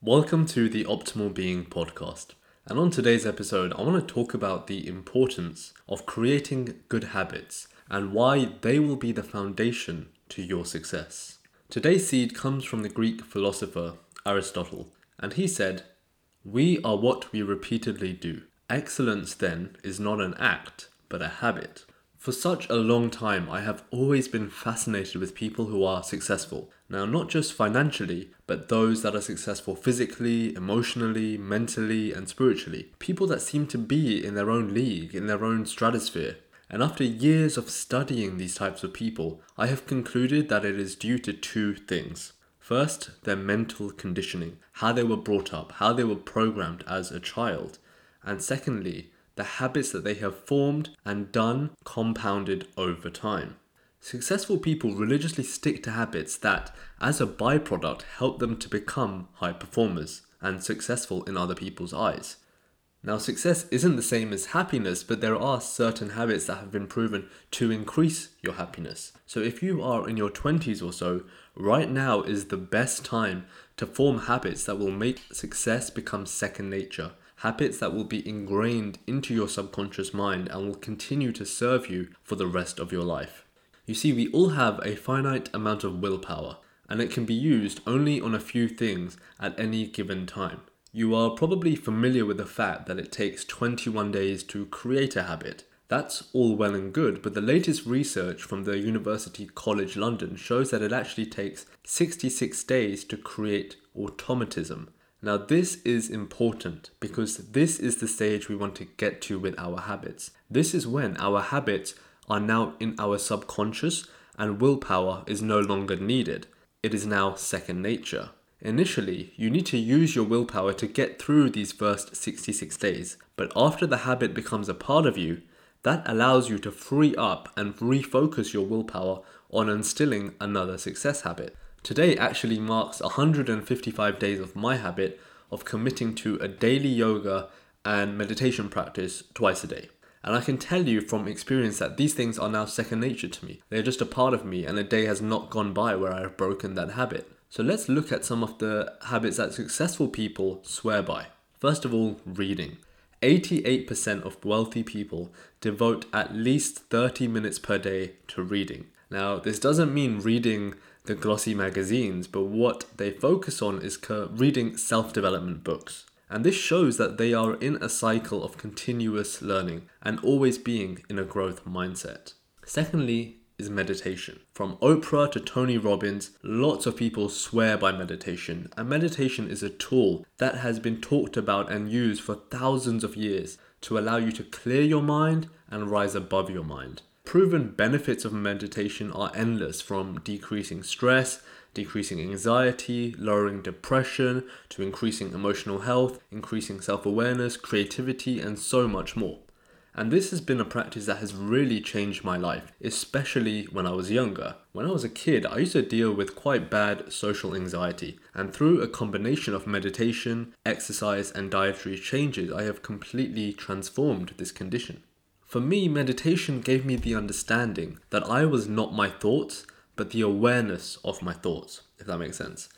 Welcome to the Optimal Being podcast. And on today's episode, I want to talk about the importance of creating good habits and why they will be the foundation to your success. Today's seed comes from the Greek philosopher Aristotle, and he said, We are what we repeatedly do. Excellence, then, is not an act, but a habit. For such a long time, I have always been fascinated with people who are successful. Now, not just financially, but those that are successful physically, emotionally, mentally, and spiritually. People that seem to be in their own league, in their own stratosphere. And after years of studying these types of people, I have concluded that it is due to two things. First, their mental conditioning, how they were brought up, how they were programmed as a child. And secondly, the habits that they have formed and done compounded over time. Successful people religiously stick to habits that, as a byproduct, help them to become high performers and successful in other people's eyes. Now, success isn't the same as happiness, but there are certain habits that have been proven to increase your happiness. So, if you are in your 20s or so, right now is the best time to form habits that will make success become second nature habits that will be ingrained into your subconscious mind and will continue to serve you for the rest of your life. You see, we all have a finite amount of willpower, and it can be used only on a few things at any given time. You are probably familiar with the fact that it takes 21 days to create a habit. That's all well and good, but the latest research from the University College London shows that it actually takes 66 days to create automatism. Now, this is important because this is the stage we want to get to with our habits. This is when our habits are now in our subconscious and willpower is no longer needed. It is now second nature. Initially, you need to use your willpower to get through these first 66 days, but after the habit becomes a part of you, that allows you to free up and refocus your willpower on instilling another success habit. Today actually marks 155 days of my habit of committing to a daily yoga and meditation practice twice a day. And I can tell you from experience that these things are now second nature to me. They're just a part of me, and a day has not gone by where I have broken that habit. So let's look at some of the habits that successful people swear by. First of all, reading. 88% of wealthy people devote at least 30 minutes per day to reading. Now, this doesn't mean reading the glossy magazines, but what they focus on is reading self development books. And this shows that they are in a cycle of continuous learning and always being in a growth mindset. Secondly, is meditation. From Oprah to Tony Robbins, lots of people swear by meditation, and meditation is a tool that has been talked about and used for thousands of years to allow you to clear your mind and rise above your mind proven benefits of meditation are endless from decreasing stress, decreasing anxiety, lowering depression, to increasing emotional health, increasing self awareness, creativity, and so much more. And this has been a practice that has really changed my life, especially when I was younger. When I was a kid, I used to deal with quite bad social anxiety, and through a combination of meditation, exercise, and dietary changes, I have completely transformed this condition. For me, meditation gave me the understanding that I was not my thoughts, but the awareness of my thoughts, if that makes sense.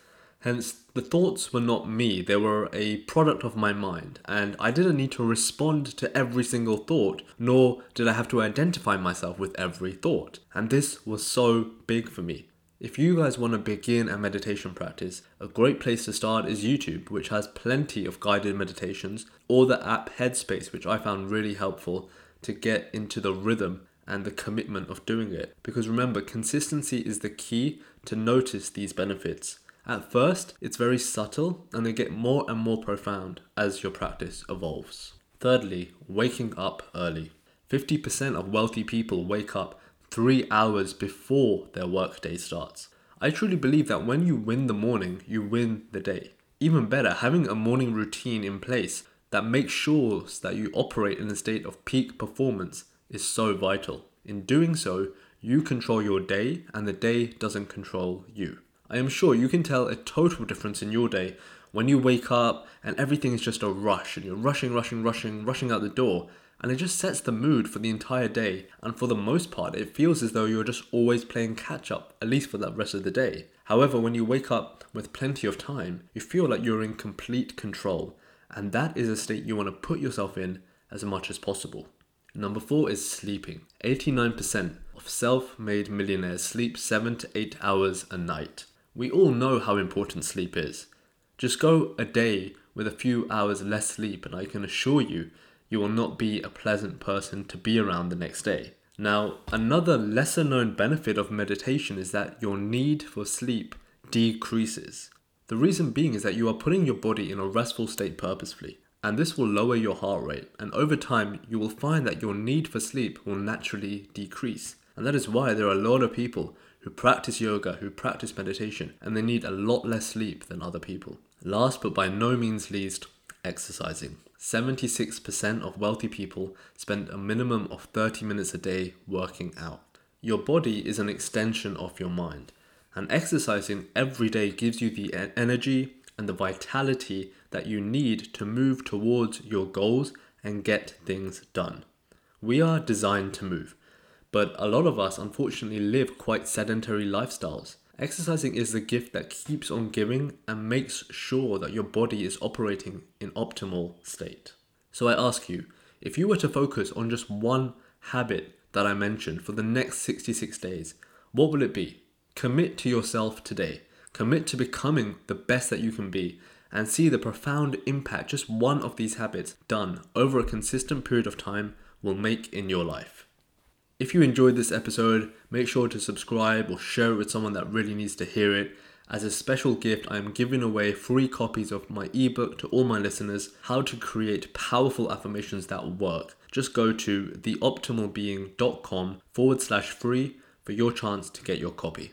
Hence, the thoughts were not me, they were a product of my mind, and I didn't need to respond to every single thought, nor did I have to identify myself with every thought. And this was so big for me. If you guys want to begin a meditation practice, a great place to start is YouTube, which has plenty of guided meditations, or the app Headspace, which I found really helpful to get into the rhythm and the commitment of doing it. Because remember, consistency is the key to notice these benefits. At first, it's very subtle and they get more and more profound as your practice evolves. Thirdly, waking up early. 50% of wealthy people wake up three hours before their workday starts. I truly believe that when you win the morning, you win the day. Even better, having a morning routine in place that makes sure that you operate in a state of peak performance is so vital. In doing so, you control your day and the day doesn't control you. I am sure you can tell a total difference in your day when you wake up and everything is just a rush and you're rushing, rushing, rushing, rushing out the door. and it just sets the mood for the entire day. And for the most part, it feels as though you're just always playing catch up, at least for the rest of the day. However, when you wake up with plenty of time, you feel like you're in complete control, and that is a state you want to put yourself in as much as possible. Number four is sleeping. 89% of self made millionaires sleep 7 to 8 hours a night. We all know how important sleep is. Just go a day with a few hours less sleep, and I can assure you, you will not be a pleasant person to be around the next day. Now, another lesser known benefit of meditation is that your need for sleep decreases. The reason being is that you are putting your body in a restful state purposefully and this will lower your heart rate. And over time, you will find that your need for sleep will naturally decrease. And that is why there are a lot of people who practice yoga, who practice meditation, and they need a lot less sleep than other people. Last but by no means least, exercising. 76% of wealthy people spend a minimum of 30 minutes a day working out. Your body is an extension of your mind, and exercising every day gives you the energy and the vitality that you need to move towards your goals and get things done. We are designed to move, but a lot of us unfortunately live quite sedentary lifestyles. Exercising is the gift that keeps on giving and makes sure that your body is operating in optimal state. So I ask you, if you were to focus on just one habit that I mentioned for the next 66 days, what will it be? Commit to yourself today. Commit to becoming the best that you can be and see the profound impact just one of these habits done over a consistent period of time will make in your life. If you enjoyed this episode, make sure to subscribe or share it with someone that really needs to hear it. As a special gift, I am giving away free copies of my ebook to all my listeners How to Create Powerful Affirmations That Work. Just go to theoptimalbeing.com forward slash free for your chance to get your copy.